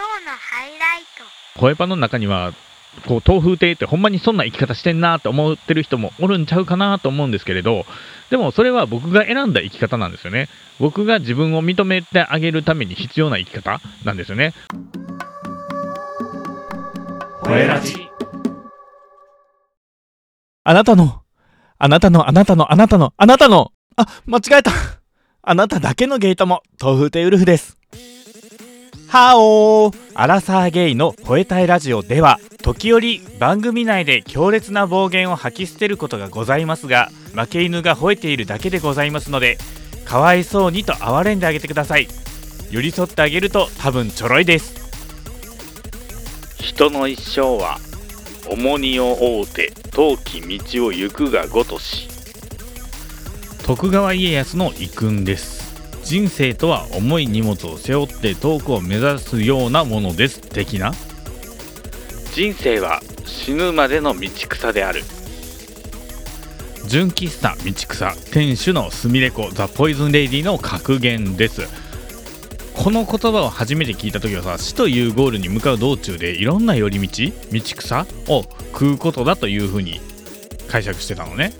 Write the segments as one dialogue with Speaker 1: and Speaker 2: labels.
Speaker 1: 今日のハイライト。
Speaker 2: 声パンの中にはこう豆腐亭ってほんまにそんな生き方してんなって思ってる人もおるんちゃうかなと思うんですけれどでもそれは僕が選んだ生き方なんですよね。僕が自分を認めてあげるために必要な生き方なんですよね。
Speaker 3: 声ラジ
Speaker 4: あなたの、あなたの、あなたの、あなたの、あなたの、あ、間違えた。あなただけのゲイとも、豆腐亭ウルフです。ハオーアラサーゲイの吠えたいラジオでは、時折番組内で強烈な暴言を吐き捨てることがございますが、負け犬が吠えているだけでございますので、かわいそうにと哀れんであげてください。寄り添ってあげると多分ちょろいです。
Speaker 2: 人の一生は重荷を負うて遠き道を行くがごとし徳川家康の遺訓です人生とは重い荷物を背負って遠くを目指すようなものです。的な？人生は死ぬまでの道草である。純喫茶道草店主のすみれ子ザ・ポイズンレイディの格言です。この言葉を初めて聞いた時はさ死というゴールに向かう道中でいろんな寄り道道草を食うことだというふうに解釈してたのね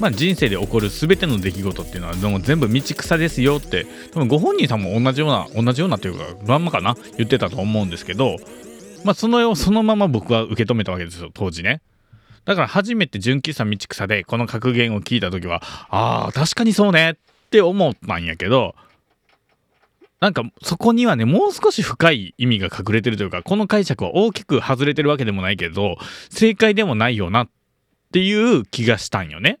Speaker 2: まあ人生で起こる全ての出来事っていうのはでも全部道草ですよって多分ご本人さんも同じような同じようなっていうかまんまかな言ってたと思うんですけどまあそのそのまま僕は受け止めたわけですよ当時ねだから初めて純喫茶道草でこの格言を聞いた時はああ確かにそうねって思ったんやけどなんかそこにはねもう少し深い意味が隠れてるというかこの解釈は大きく外れてるわけでもないけど正解でもないよなっていう気がしたんよね。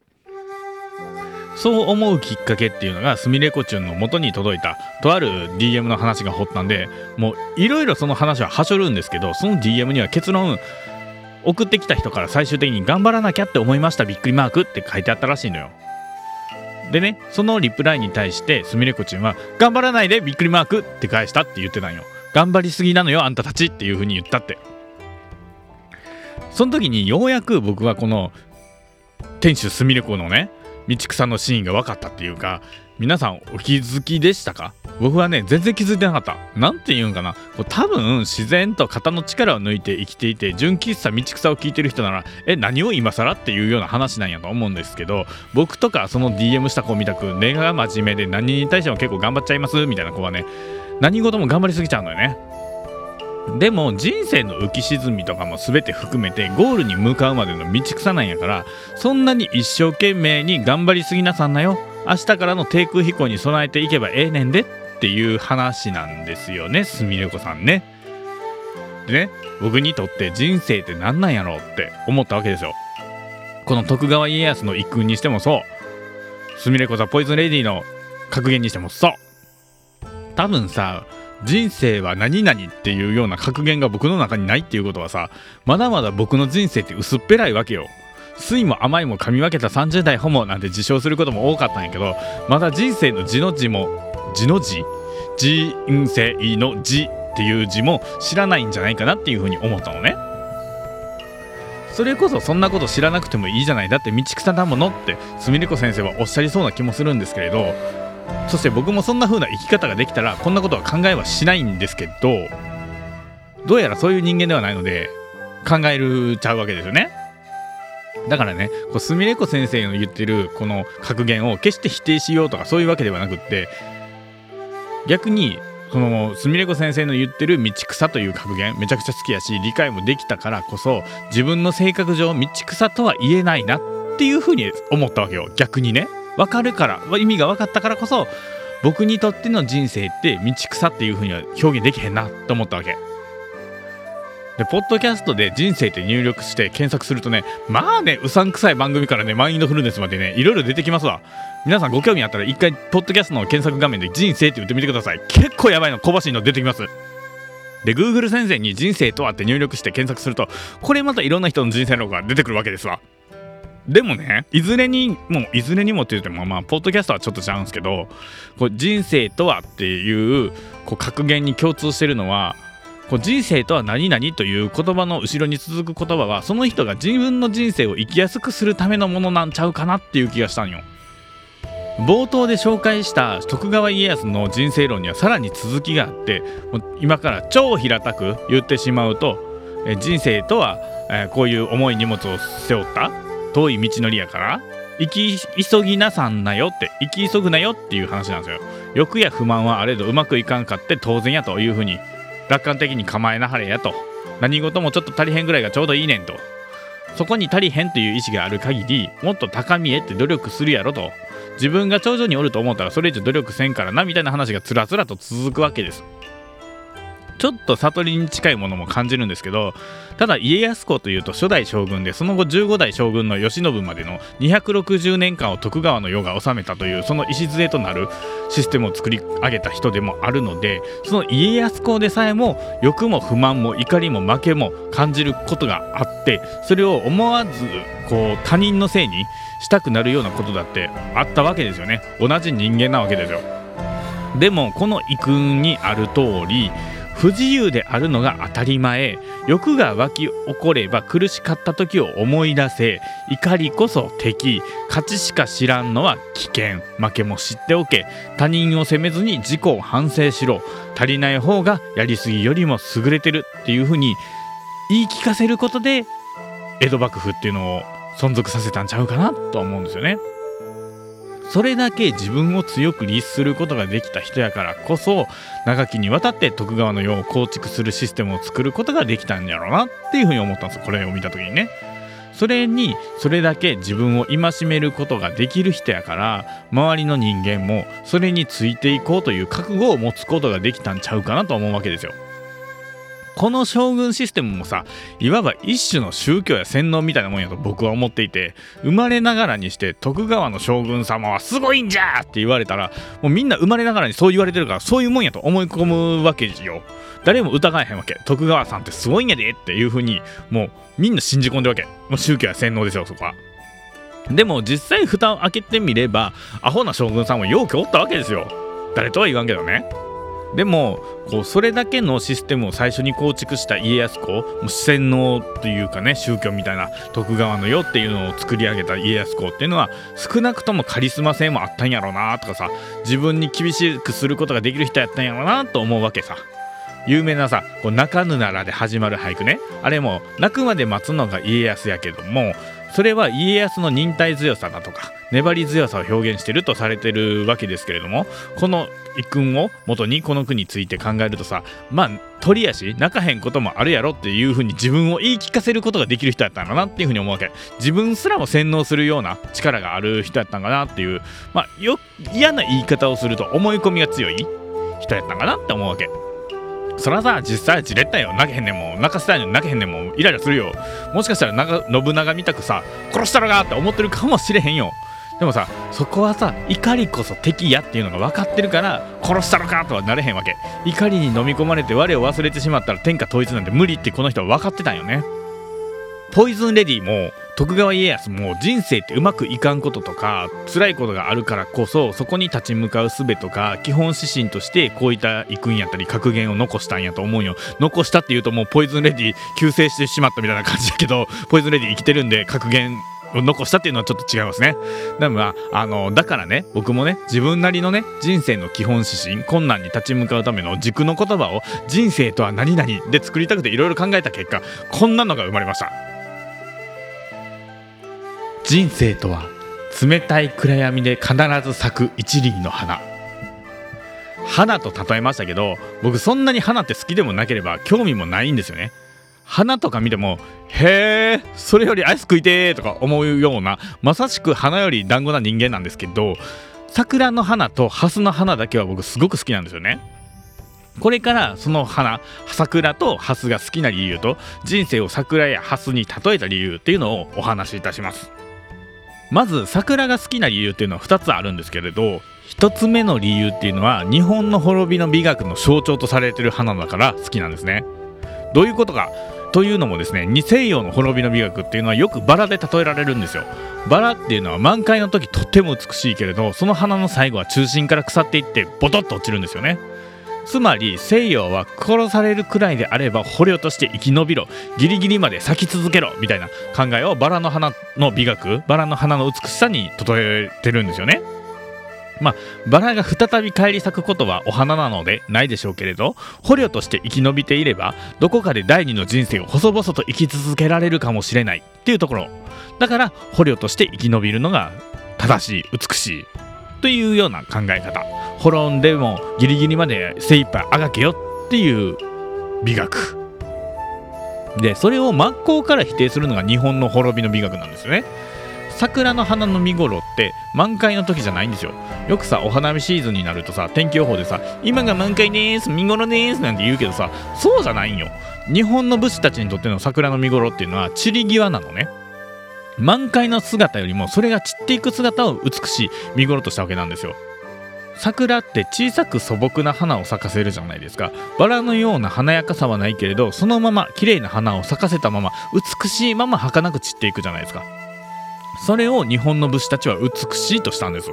Speaker 2: そう思うきっかけっていうのがすみれこちゅんの元に届いたとある DM の話が発端でもういろいろその話ははしょるんですけどその DM には結論送ってきた人から最終的に頑張らなきゃって思いましたびっくりマークって書いてあったらしいのよ。でねそのリプライに対してすみれこちゅんは「頑張らないでびっくりマーク」って返したって言ってたんよ頑張りすぎなのよあんたたちっていう風に言ったってその時にようやく僕はこの店主すみれ子のね道草のシーンが分かったっていうか皆さんお気づきでしたか？僕はね全然気づいてなかった。何て言うんかな？こう多分自然と肩の力を抜いて生きていて純喫茶道草を聞いてる人ならえ何を今更っていうような話なんやと思うんですけど僕とかその DM した子みたく根が真面目で何に対しても結構頑張っちゃいます？みたいな子はね何事も頑張りすぎちゃうのよね。でも人生の浮き沈みとかも全て含めてゴールに向かうまでの道草なんやからそんなに一生懸命に頑張りすぎなさんなよ明日からの低空飛行に備えていけばええねんでっていう話なんですよねすみれ子さんね。でね僕にとって人生って何なんやろうって思ったわけですよ。この徳川家康の一訓にしてもそうすみれ子ザ・ポイズンレディの格言にしてもそう多分さ人生は何々っていうような格言が僕の中にないっていうことはさまだまだ僕の人生って薄っぺらいわけよ。酸いも甘いも噛み分けた30代ホモなんて自称することも多かったんやけどまだ人生の字の字も字の字人生の字っていう字も知らないんじゃないかなっていうふうに思ったのねそれこそそんなこと知らなくてもいいじゃないだって道草だものってすみれ子先生はおっしゃりそうな気もするんですけれどそして僕もそんな風な生き方ができたらこんなことは考えはしないんですけどどうやらそういう人間ではないので考えるちゃうわけですよね。だからねこうすみれ子先生の言ってるこの格言を決して否定しようとかそういうわけではなくって逆にそのすみれ子先生の言ってる道草という格言めちゃくちゃ好きやし理解もできたからこそ自分の性格上道草とは言えないなっていうふうに思ったわけよ。逆にね。分かるから意味が分かったからこそ僕にとっての人生って道草っていうふうには表現できへんなと思ったわけ。でポッドキャストで人生って入力して検索するとねまあねうさんくさい番組からねマインドフルネスまでねいろいろ出てきますわ。皆さんご興味あったら一回ポッドキャストの検索画面で人生って打ってみてください。結構やばいの小走りの出てきます。で Google 先生に人生とはって入力して検索するとこれまたいろんな人の人生の方が出てくるわけですわ。でもねいずれにもいずれにもって言ってもまあポッドキャストはちょっとちゃうんですけどこう人生とはっていうこう格言に共通してるのはこう人生とは何々という言葉の後ろに続く言葉はその人が自分の人生を生きやすくするためのものなんちゃうかなっていう気がしたんよ。冒頭で紹介した徳川家康の人生論にはさらに続きがあってもう今から超平たく言ってしまうと人生とは、こういう重い荷物を背負った遠い道のりやから生き急ぎなさんなよって生き急ぐなよっていう話なんですよ。欲や不満はあれどうまくいかんかって当然やというふうに楽観的に構えなはれやと。何事もちょっと足りへんぐらいがちょうどいいねんと。そこに足りへんという意思がある限りもっと高みへって努力するやろと。自分が頂上におると思ったらそれ以上努力せんからなみたいな話がつらつらと続くわけです。ちょっと悟りに近いものも感じるんですけどただ家康公というと初代将軍でその後15代将軍の慶喜までの260年間を徳川の世が治めたというその礎となるシステムを作り上げた人でもあるのでその家康公でさえも欲も不満も怒りも負けも感じることがあってそれを思わずこう他人のせいにしたくなるようなことだってあったわけですよね。同じ人間なわけですよ。でもこの遺訓にある通り不自由であるのが当たり前。欲が湧き起これば苦しかった時を思い出せ。怒りこそ敵。勝ちしか知らんのは危険。負けも知っておけ。他人を責めずに自己を反省しろ。足りない方がやりすぎよりも優れてるっていう風に言い聞かせることで江戸幕府っていうのを存続させたんちゃうかなと思うんですよね。それだけ自分を強く律することができた人やからこそ長きにわたって徳川の世を構築するシステムを作ることができたんやろうなっていうふうに思ったんですこれを見た時にね。それにそれだけ自分を戒めることができる人やから周りの人間もそれについていこうという覚悟を持つことができたんちゃうかなと思うわけですよ。この将軍システムもさいわば一種の宗教や洗脳みたいなもんやと僕は思っていて生まれながらにして徳川の将軍様はすごいんじゃって言われたらもうみんな生まれながらにそう言われてるからそういうもんやと思い込むわけよ。誰も疑えへんわけ。徳川さんってすごいんやでっていう風にもうみんな信じ込んでるわけ。もう宗教や洗脳ですよそこは。でも実際蓋を開けてみればアホな将軍さんもようけおったわけですよ。誰とは言わんけどね。でもこうそれだけのシステムを最初に構築した家康公もう洗脳というかね宗教みたいな徳川の世っていうのを作り上げた家康公っていうのは少なくともカリスマ性もあったんやろうなとかさ自分に厳しくすることができる人やったんやろうなと思うわけさ。有名なさ「こう泣かぬなら」で始まる俳句ね。あれも泣くまで待つのが家康やけどもそれは家康の忍耐強さだとか粘り強さを表現してるとされてるわけですけれどもこの遺訓を元にこの句について考えるとさまあ鳥やし泣かへんこともあるやろっていうふうに自分を言い聞かせることができる人やったんだなっていうふうに思うわけ。自分すらも洗脳するような力がある人やったんかなっていうまあよ嫌な言い方をすると思い込みが強い人やったんかなって思うわけ。そらさ実際じれったよ。泣けへんねんもん。泣かせたいのに泣けへんねんもん。イライラするよ。もしかしたら長信長みたくさ殺したろがって思ってるかもしれへんよ。でもさそこはさ怒りこそ敵やっていうのが分かってるから殺したのかとはなれへんわけ。怒りに飲み込まれて我を忘れてしまったら天下統一なんて無理ってこの人は分かってたんよね。ポイズンレディも徳川家康も人生ってうまくいかんこととか辛いことがあるからこそそこに立ち向かう術とか基本指針としてこういった遺訓やったり格言を残したんやと思うよ残したっていうともうポイズンレディ救世してしまったみたいな感じだけどポイズンレディ生きてるんで格言を残したっていうのはちょっと違いますね。だからあのだからね僕もね自分なりのね人生の基本指針困難に立ち向かうための軸の言葉を人生とは何々で作りたくていろいろ考えた結果こんなのが生まれました。人生とは冷たい暗闇で必ず咲く一輪の花。花と例えましたけど僕そんなに花って好きでもなければ興味もないんですよね。花とか見てもへえそれよりアイス食いてーとか思うようなまさしく花より団子な人間なんですけど桜の花とハスの花だけは僕すごく好きなんですよね。これからその花桜とハスが好きな理由と人生を桜やハスに例えた理由っていうのをお話しいたします。まず桜が好きな理由っていうのは2つあるんですけれど1つ目の理由っていうのは日本の滅びの美学の象徴とされてる花だから好きなんですね。どういうことか？というのもですね西洋の滅びの美学っていうのはよくバラで例えられるんですよ。バラっていうのは満開の時とっても美しいけれどその花の最後は中心から腐っていってボトッと落ちるんですよね。つまり西洋は殺されるくらいであれば捕虜として生き延びろ。ギリギリまで咲き続けろ。みたいな考えをバラの花の美学バラの花の美しさに例えてるんですよね。まあバラが再び返り咲くことはお花なのでないでしょうけれど捕虜として生き延びていればどこかで第二の人生を細々と生き続けられるかもしれないっていうところ。だから捕虜として生き延びるのが正しい美しいというような考え方。滅んでもギリギリまで精一杯あがけよっていう美学。でそれを真っ向から否定するのが日本の滅びの美学なんですよね。桜の花の見頃って満開の時じゃないんですよ。よくさお花見シーズンになるとさ天気予報でさ今が満開です見頃ですなんて言うけどさそうじゃないんよ。日本の武士たちにとっての桜の見頃っていうのは散り際なのね。満開の姿よりもそれが散っていく姿を美しい見頃としたわけなんですよ。桜って小さく素朴な花を咲かせるじゃないですか。バラのような華やかさはないけれどそのまま綺麗な花を咲かせたまま美しいまま儚く散っていくじゃないですか。それを日本の武士たちは美しいとしたんです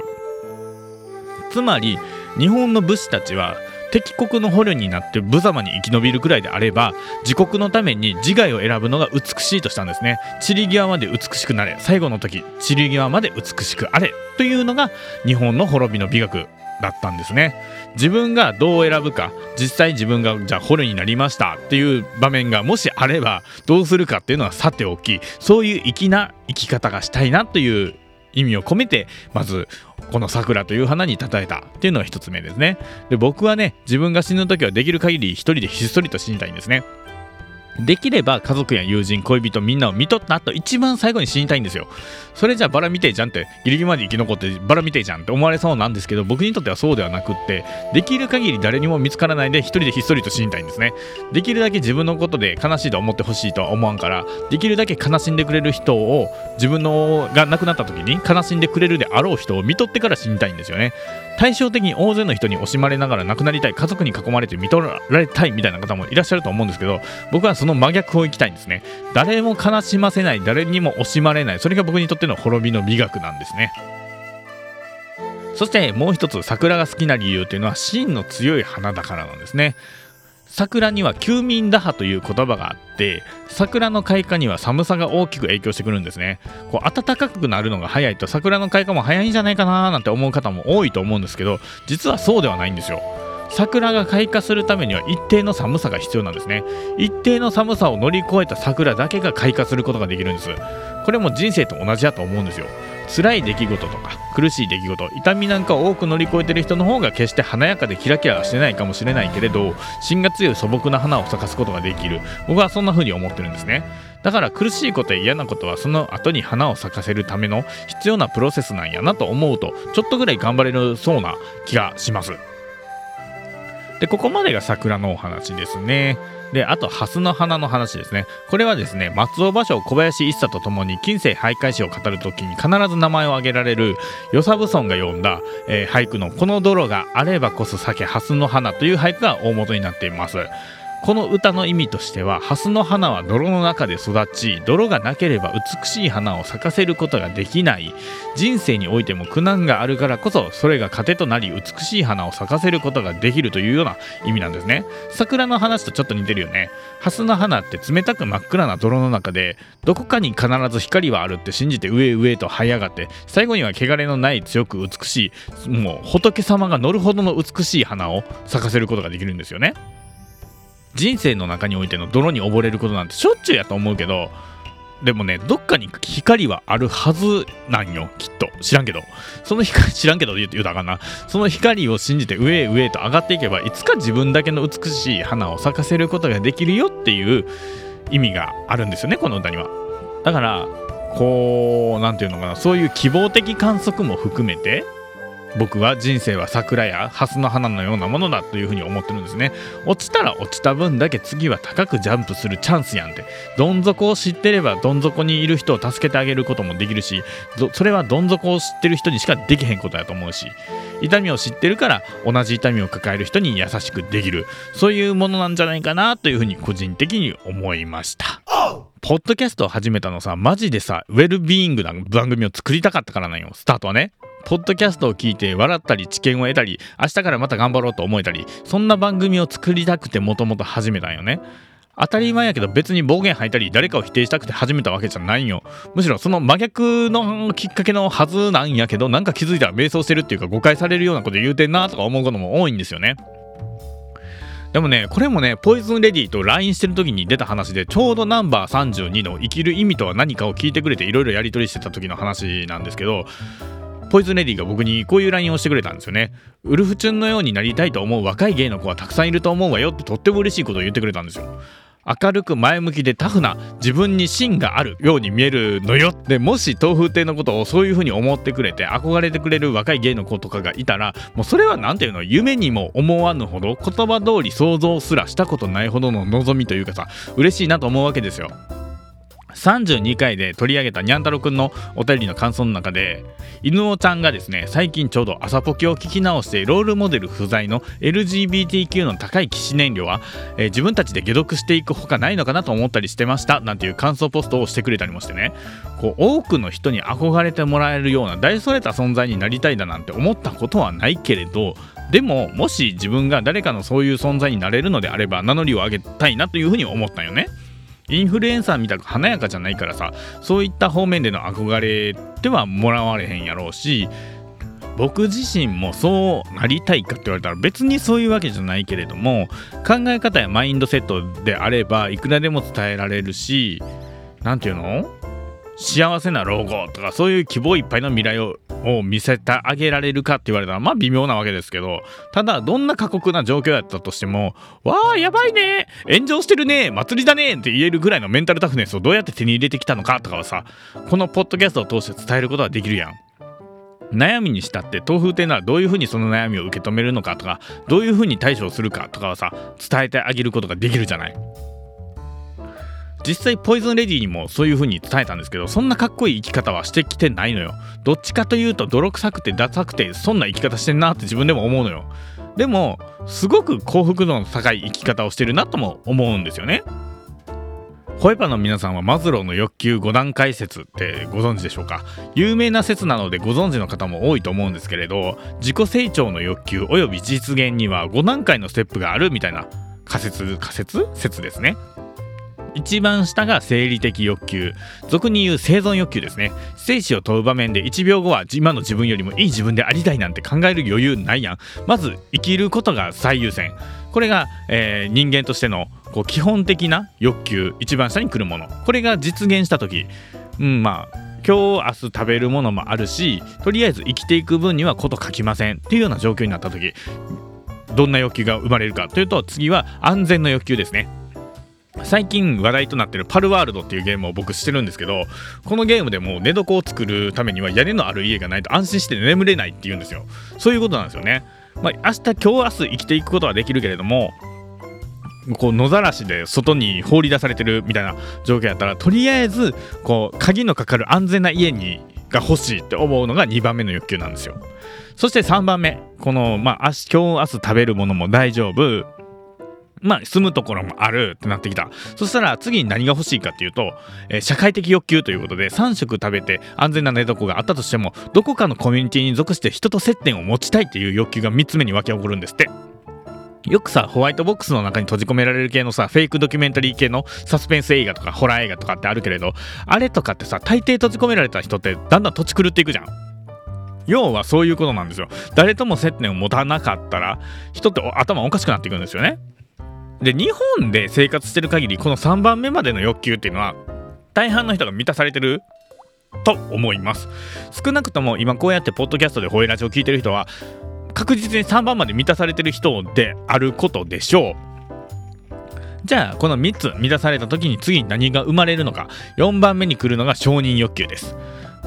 Speaker 2: つまり日本の武士たちは敵国の捕虜になって無様に生き延びるくらいであれば自国のために自害を選ぶのが美しいとしたんですね。散り際まで美しくなれ最後の時散り際まで美しくあれというのが日本の滅びの美学だったんですね。自分がどう選ぶか実際自分がじゃあ捕虜になりましたっていう場面がもしあればどうするかっていうのはさておきそういう粋な生き方がしたいなという意味を込めてまずこの桜という花に称えたっていうのが一つ目ですね。で僕はね自分が死ぬ時はできる限り一人でひっそりと死にたいんですね。できれば家族や友人恋人みんなを見とった後一番最後に死にたいんですよ。それじゃあバラ見てえじゃんってギリギリまで生き残ってバラ見てえじゃんって思われそうなんですけど僕にとってはそうではなくってできる限り誰にも見つからないで一人でひっそりと死にたいんですね。できるだけ自分のことで悲しいと思ってほしいとは思わんからできるだけ悲しんでくれる人を自分のが亡くなった時に悲しんでくれるであろう人を見とってから死にたいんですよね。対照的に大勢の人に惜しまれながら亡くなりたい家族に囲まれて見とられたいみたいな方もいらっしゃると思うんですけど僕はそのの真逆をいきたいんですね。誰も悲しませない誰にも惜しまれない。それが僕にとっての滅びの美学なんですね。そしてもう一つ桜が好きな理由というのは芯の強い花だからなんですね。桜には休眠打破という言葉があって桜の開花には寒さが大きく影響してくるんですね。こう暖かくなるのが早いと桜の開花も早いんじゃないかななんて思う方も多いと思うんですけど実はそうではないんですよ。桜が開花するためには一定の寒さが必要なんですね。一定の寒さを乗り越えた桜だけが開花することができるんです。これも人生と同じだと思うんですよ。辛い出来事とか苦しい出来事痛みなんかを多く乗り越えてる人の方が決して華やかでキラキラしてないかもしれないけれど芯が強い素朴な花を咲かすことができる。僕はそんな風に思ってるんですね。だから苦しいことや嫌なことはその後に花を咲かせるための必要なプロセスなんやなと思うとちょっとぐらい頑張れるそうな気がします。でここまでが桜のお話ですね。であと蓮の花の話ですね。これはですね松尾芭蕉小林一茶と共に近世徘徊師を語るときに必ず名前を挙げられる与謝蕪村が読んだ、えー、俳句の「この泥があればこそ酒蓮の花」という俳句が大元になっています。この歌の意味としては蓮の花は泥の中で育ち泥がなければ美しい花を咲かせることができない。人生においても苦難があるからこそそれが糧となり美しい花を咲かせることができるというような意味なんですね。桜の話とちょっと似てるよね。蓮の花って冷たく真っ暗な泥の中でどこかに必ず光はあるって信じて上へ上へと這い上がって最後には汚れのない強く美しいもう仏様が乗るほどの美しい花を咲かせることができるんですよね。人生の中においての泥に溺れることなんてしょっちゅうやと思うけどでもねどっかに光はあるはずなんよ。きっと。知らんけど。その光知らんけど言う言うたかんな。その光を信じて上へ上へと上がっていけばいつか自分だけの美しい花を咲かせることができるよっていう意味があるんですよねこの歌には。だからこう何て言うのかな。そういう希望的観測も含めて僕は人生は桜や蓮の花のようなものだというふうに思ってるんですね。落ちたら落ちた分だけ次は高くジャンプするチャンスやんって。どん底を知ってればどん底にいる人を助けてあげることもできるしそれはどん底を知ってる人にしかできへんことやと思うし。痛みを知ってるから同じ痛みを抱える人に優しくできる。そういうものなんじゃないかなというふうに個人的に思いました。ポッドキャストを始めたのさマジでさウェルビーイングな番組を作りたかったからなんよ。スタートはね。ポッドキャストを聞いて笑ったり知見を得たり明日からまた頑張ろうと思えたりそんな番組を作りたくてもともと始めたんよね。当たり前やけど別に暴言吐いたり誰かを否定したくて始めたわけじゃないんよ。むしろその真逆のきっかけのはずなんやけどなんか気づいたら迷走してるっていうか誤解されるようなこと言うてんなとか思うことも多いんですよね。でもね、これもね、ポイズンレディと LINE してる時に出た話で、ちょうどナンバー32の生きる意味とは何かを聞いてくれていろいろやり取りしてた時の話なんですけど、ポイズンレディが僕にこういう LINE をしてくれたんですよね。ウルフチュンのようになりたいと思う若い芸の子はたくさんいると思うわよってとっても嬉しいことを言ってくれたんですよ。明るく前向きでタフな自分に芯があるように見えるのよでもし豆腐亭のことをそういう風に思ってくれて憧れてくれる若い芸の子とかがいたらもうそれは何ていうの？夢にも思わぬほど言葉通り想像すらしたことないほどの望みというかさ嬉しいなと思うわけですよ。32回で取り上げたにゃん太郎くんのお便りの感想の中で犬尾ちゃんがですね最近ちょうど朝ポケを聞き直してロールモデル不在の LGBTQ の高い騎士燃料は、えー、自分たちで解読していくほかないのかなと思ったりしてましたなんていう感想ポストをしてくれたりもしてねこう多くの人に憧れてもらえるような大それた存在になりたいだなんて思ったことはないけれどでももし自分が誰かのそういう存在になれるのであれば名乗りを上げたいなというふうに思ったよね。インフルエンサーみたく華やかじゃないからさそういった方面での憧れてはもらわれへんやろうし僕自身もそうなりたいかって言われたら別にそういうわけじゃないけれども考え方やマインドセットであればいくらでも伝えられるし何て言うの？幸せな老後とかそういう希望いっぱいの未来を見せてあげられるかって言われたらまあ微妙なわけですけどただどんな過酷な状況やったとしてもわあやばいね炎上してるね祭りだねって言えるぐらいのメンタルタフネスをどうやって手に入れてきたのかとかはさこのポッドキャストを通して伝えることはできるやん。悩みにしたって豆腐っていうのはどういうふうにその悩みを受け止めるのかとかどういうふうに対処するかとかはさ伝えてあげることができるじゃない。実際ポイズンレディにもそういう風に伝えたんですけどそんなかっこいい生き方はしてきてないのよ。どっちかというと泥臭くてダサくてそんな生き方してんなって自分でも思うのよ。でもすごく幸福度の高い生き方をしてるなとも思うんですよね。ホエパの皆さんはマズローの欲求5段階説ってご存知でしょうか？有名な説なのでご存知の方も多いと思うんですけれど自己成長の欲求および実現には5段階のステップがあるみたいな仮説仮説？説ですね。一番下が生理的欲求俗に言う生存欲求ですね。生死を問う場面で1秒後は今の自分よりもいい自分でありたいなんて考える余裕ないやん。まず生きることが最優先。これが、えー、人間としてのこう基本的な欲求一番下に来るもの。これが実現した時。うんまあ今日明日食べるものもあるしとりあえず生きていく分にはこと書きません。っていうような状況になった時。どんな欲求が生まれるかというと次は安全の欲求ですね。最近話題となってるパルワールドっていうゲームを僕してるんですけどこのゲームでも寝床を作るためには屋根のある家がないと安心して眠れないっていうんですよ。そういうことなんですよね。まあ明日今日明日生きていくことはできるけれどもこう野ざらしで外に放り出されてるみたいな状況やったらとりあえずこう鍵のかかる安全な家にが欲しいって思うのが2番目の欲求なんですよ。そして3番目このまあ今日明日食べるものも大丈夫。まあ、住むところもあるってなってきた。そしたら次に何が欲しいかっていうと、えー、社会的欲求ということで3食食べて安全な寝床があったとしても、どこかのコミュニティに属して人と接点を持ちたいっていう欲求が3つ目に湧き起こるんですって。よくさ、ホワイトボックスの中に閉じ込められる系のさ、フェイクドキュメンタリー系のサスペンス映画とかホラー映画とかってあるけれど、あれとかってさ、大抵閉じ込められた人ってだんだん土地狂っていくじゃん。要はそういうことなんですよ。誰とも接点を持たなかったら、人って頭おかしくなっていくんですよね。で日本で生活してる限りこの3番目までの欲求っていうのは大半の人が満たされてると思います。少なくとも今こうやってポッドキャストでホエラジを聞いてる人は確実に3番まで満たされてる人であることでしょう。じゃあこの3つ満たされた時に次に何が生まれるのか。4番目に来るのが承認欲求です。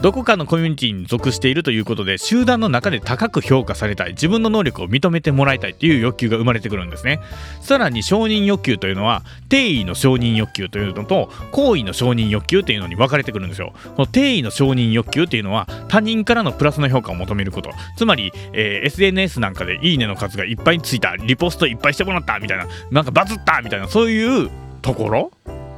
Speaker 2: どこかのコミュニティに属しているということで集団の中で高く評価されたい自分の能力を認めてもらいたいっていう欲求が生まれてくるんですね。さらに承認欲求というのは定位の承認欲求というのと行為の承認欲求というのに分かれてくるんですよ。この定位の承認欲求っていうのは他人からのプラスの評価を求めること。つまり、えー、SNS なんかでいいねの数がいっぱいついた。リポストいっぱいしてもらった。みたいな。なんかバズった。みたいな。そういうところ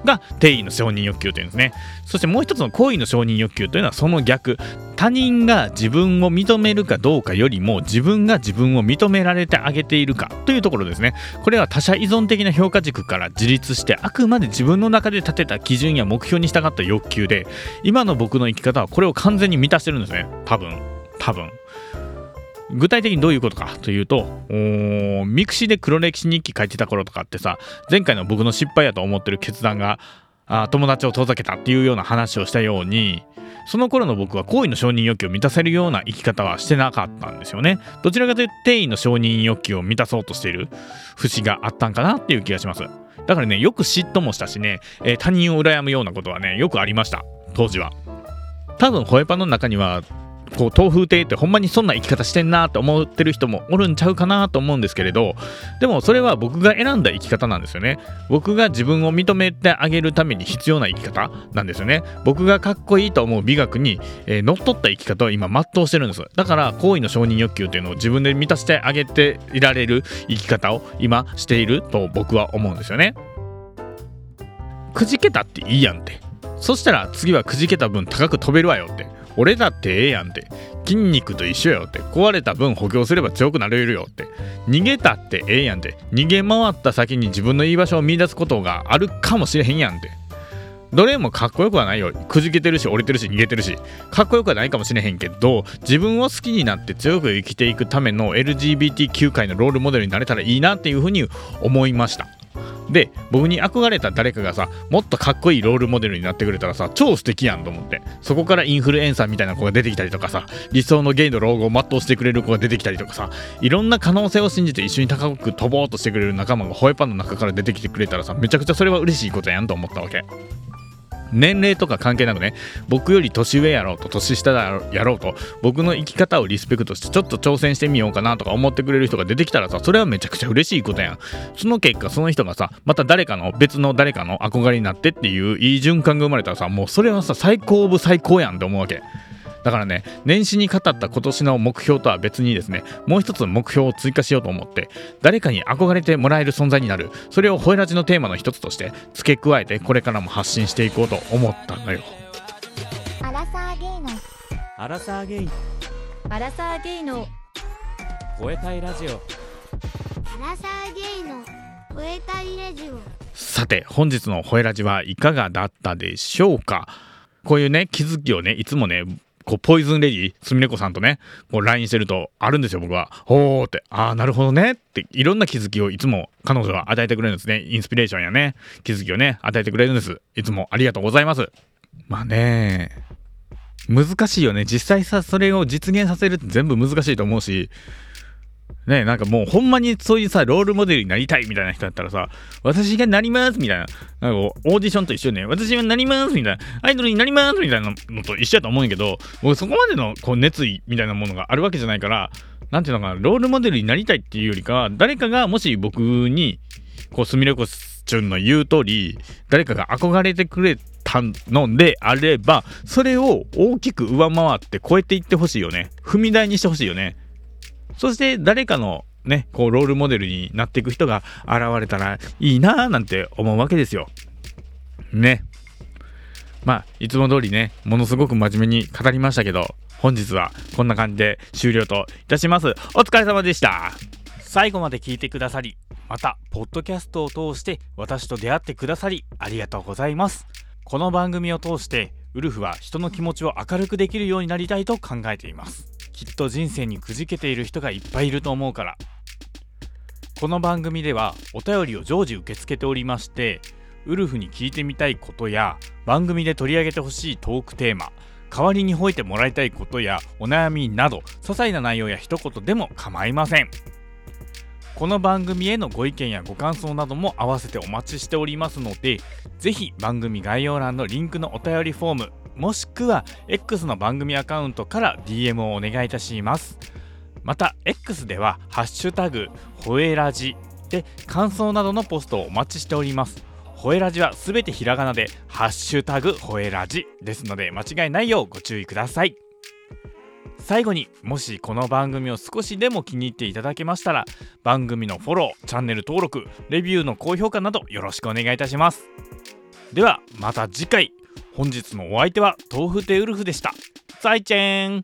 Speaker 2: が低位の承認欲求というんですね。そしてもう一つの高位の承認欲求というのはその逆。他人が自分を認めるかどうかよりも自分が自分を認められてあげているかというところですね。これは他者依存的な評価軸から自立してあくまで自分の中で立てた基準や目標に従った欲求で今の僕の生き方はこれを完全に満たしてるんですね。多分。多分。具体的にどういうことかというとミクシーで黒歴史日記書いてた頃とかってさ前回の僕の失敗やと思ってる決断があ友達を遠ざけたっていうような話をしたようにその頃の僕は行為の承認欲求を満たせるような生き方はしてなかったんですよね。どちらかというと定位の承認欲求を満たそうとしている節があったんかなっていう気がします。だからねよく嫉妬もしたしね、えー、他人を羨むようなことはねよくありました。当時は。多分ホエパの中にはこう豆腐亭ってほんまにそんな生き方してんなって思ってる人もおるんちゃうかなと思うんですけれどでもそれは僕が選んだ生き方なんですよね。僕が自分を認めてあげるために必要な生き方なんですよね。僕がかっこいいと思う美学に、えー、乗っ取った生き方を今全うしてるんです。だから行為の承認欲求っていうのを自分で満たしてあげていられる生き方を今していると僕は思うんですよね。くじけたっていいやんって。そしたら次はくじけた分高く飛べるわよって。俺だってええやんって。筋肉と一緒よって。壊れた分補強すれば強くなれるよって。逃げたってええやんって。逃げ回った先に自分の居場所を見出すことがあるかもしれへんやんって。どれもかっこよくはないよ。くじけてるし降りてるし逃げてるし。かっこよくはないかもしれへんけど自分を好きになって強く生きていくための LGBTQ 界のロールモデルになれたらいいなっていうふうに思いました。で僕に憧れた誰かがさもっとかっこいいロールモデルになってくれたらさ超素敵やんと思って。そこからインフルエンサーみたいな子が出てきたりとかさ理想のゲイの老後を全うしてくれる子が出てきたりとかさいろんな可能性を信じて一緒に高く飛ぼうとしてくれる仲間がホエパンの中から出てきてくれたらさめちゃくちゃそれは嬉しいことやんと思ったわけ年齢とか関係なくね僕より年上やろうと年下やろうと僕の生き方をリスペクトしてちょっと挑戦してみようかなとか思ってくれる人が出てきたらさそれはめちゃくちゃ嬉しいことやん。その結果その人がさまた誰かの別の誰かの憧れになってっていういい循環が生まれたらさもうそれはさ最高オブ最高やんって思うわけ。だからね年始に語った今年の目標とは別にですねもう一つ目標を追加しようと思って誰かに憧れてもらえる存在になるそれをホエラジのテーマの一つとして付け加えてこれからも発信していこうと思ったのよ。
Speaker 1: アラサーゲイの。
Speaker 3: アラサーゲイ。
Speaker 1: アラサーゲイの。
Speaker 3: 吠えたいラジオ。
Speaker 1: アラサーゲイの。吠えたいラジオ。
Speaker 2: さて本日のホエラジはいかがだったでしょうか？こういうね気づきをねいつもねこうポイズンレディすみれこさんとねこう LINE してるとあるんですよ僕は。ほーって。ああなるほどね。っていろんな気づきをいつも彼女は与えてくれるんですね。インスピレーションやね。気づきをね与えてくれるんです。いつもありがとうございます。まあね難しいよね。実際さそれを実現させるって全部難しいと思うし。ねなんかもうほんまにそういうさ、ロールモデルになりたいみたいな人だったらさ、私がなりますみたいな、なんかオーディションと一緒ね、私はなりますみたいな、アイドルになりますみたいなのと一緒やと思うんやけど、僕そこまでのこう熱意みたいなものがあるわけじゃないから、なんていうのかな、ロールモデルになりたいっていうよりか、誰かがもし僕に、こう、すみれこちゅんの言う通り、誰かが憧れてくれたのであれば、それを大きく上回って超えていってほしいよね。踏み台にしてほしいよね。そして誰かのね、こうロールモデルになっていく人が現れたらいいなぁなんて思うわけですよ。ね。まあ、いつも通りね、ものすごく真面目に語りましたけど、本日はこんな感じで終了といたします。お疲れ様でした。
Speaker 4: 最後まで聞いてくださり、また、ポッドキャストを通して私と出会ってくださり、ありがとうございます。この番組を通して、ウルフは人の気持ちを明るくできるようになりたいと考えています。きっと人生にくじけている人がいっぱいいると思うから。この番組ではお便りを常時受け付けておりましてウルフに聞いてみたいことや番組で取り上げてほしいトークテーマ代わりに吠えてもらいたいことやお悩みなど些細な内容や一言でも構いません。この番組へのご意見やご感想なども合わせてお待ちしておりますのでぜひ番組概要欄のリンクのお便りフォームもしくは X の番組アカウントから DM をお願いいたします。また X では「ハッシュタグほえラジ」で感想などのポストをお待ちしております。ほえラジはすべてひらがなで「ハッシュタグほえラジ」ですので間違いないようご注意ください。最後にもしこの番組を少しでも気に入っていただけましたら番組のフォローチャンネル登録レビューの高評価などよろしくお願いいたします。
Speaker 2: ではまた次回。本日のお相手は豆腐テウルフでした。再见。